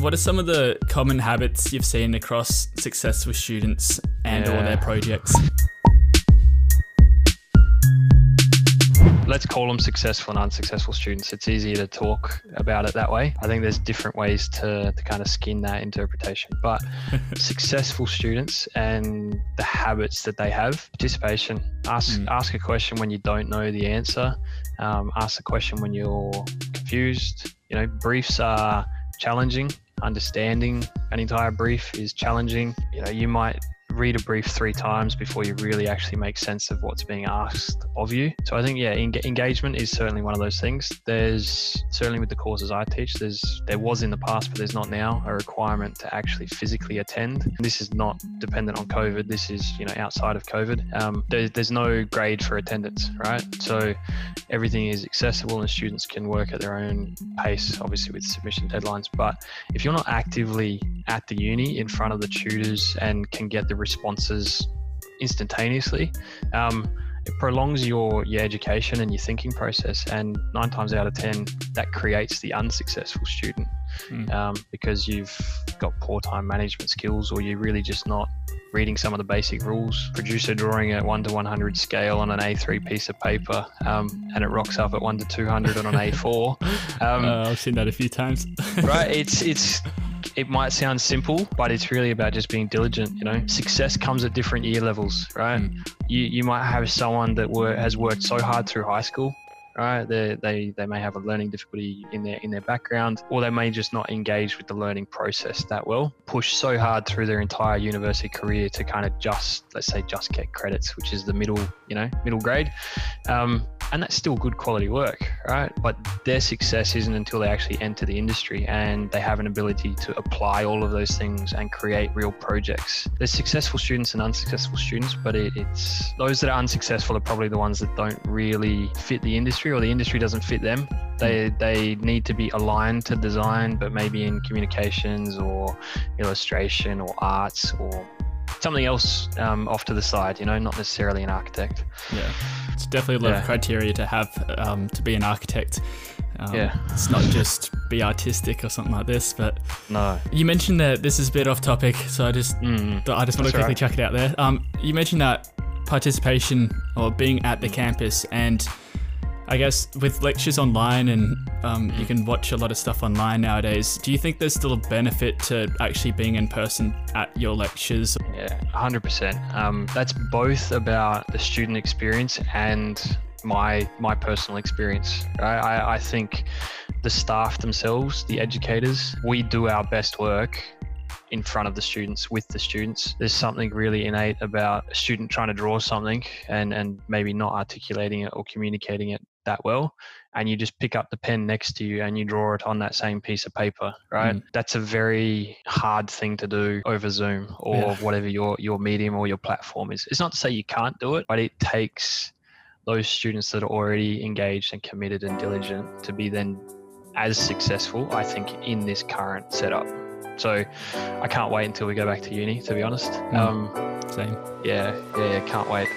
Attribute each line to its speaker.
Speaker 1: What are some of the common habits you've seen across successful students and yeah. all their projects?
Speaker 2: let's call them successful and unsuccessful students. It's easier to talk about it that way. I think there's different ways to, to kind of skin that interpretation. But successful students and the habits that they have, participation. Ask mm. ask a question when you don't know the answer. Um, ask a question when you're confused. You know, briefs are challenging. Understanding an entire brief is challenging. You know, you might read a brief three times before you really actually make sense of what's being asked of you. So I think yeah, en- engagement is certainly one of those things. There's certainly with the courses I teach, there's there was in the past, but there's not now a requirement to actually physically attend. This is not dependent on COVID. This is you know outside of COVID. Um, there's there's no grade for attendance, right? So everything is accessible and students can work at their own pace, obviously with submission deadlines. But if you're not actively at the uni in front of the tutors and can get the responses instantaneously. Um, it prolongs your your education and your thinking process, and nine times out of ten, that creates the unsuccessful student mm. um, because you've got poor time management skills, or you're really just not reading some of the basic rules. Producer drawing at one to 100 scale on an A3 piece of paper, um, and it rocks up at one to 200 on an A4.
Speaker 1: Um, uh, I've seen that a few times.
Speaker 2: right, it's it's it might sound simple, but it's really about just being diligent. You know, success comes at different year levels, right? Mm. You you might have someone that were, has worked so hard through high school right? They, they they may have a learning difficulty in their in their background, or they may just not engage with the learning process that well. Push so hard through their entire university career to kind of just let's say just get credits, which is the middle you know middle grade. Um, and that's still good quality work, right? But their success isn't until they actually enter the industry and they have an ability to apply all of those things and create real projects. There's successful students and unsuccessful students, but it, it's those that are unsuccessful are probably the ones that don't really fit the industry or the industry doesn't fit them. They they need to be aligned to design, but maybe in communications or illustration or arts or something else um, off to the side, you know, not necessarily an architect.
Speaker 1: Yeah, it's definitely a lot yeah. of criteria to have um, to be an architect. Um, yeah, it's not just be artistic or something like this, but
Speaker 2: no.
Speaker 1: You mentioned that this is a bit off topic, so I just mm, I just want to quickly right. chuck it out there. Um, you mentioned that participation or being at the campus and I guess with lectures online and um, you can watch a lot of stuff online nowadays, do you think there's still a benefit to actually being in person at your lectures?
Speaker 2: Yeah, 100%. Um, that's both about the student experience and my my personal experience. I, I think the staff themselves, the educators, we do our best work in front of the students with the students. There's something really innate about a student trying to draw something and and maybe not articulating it or communicating it that well and you just pick up the pen next to you and you draw it on that same piece of paper right mm. that's a very hard thing to do over zoom or yeah. whatever your your medium or your platform is it's not to say you can't do it but it takes those students that are already engaged and committed and diligent to be then as successful i think in this current setup so I can't wait until we go back to uni, to be honest. Mm.
Speaker 1: Um, Same.
Speaker 2: Yeah, yeah, yeah, can't wait.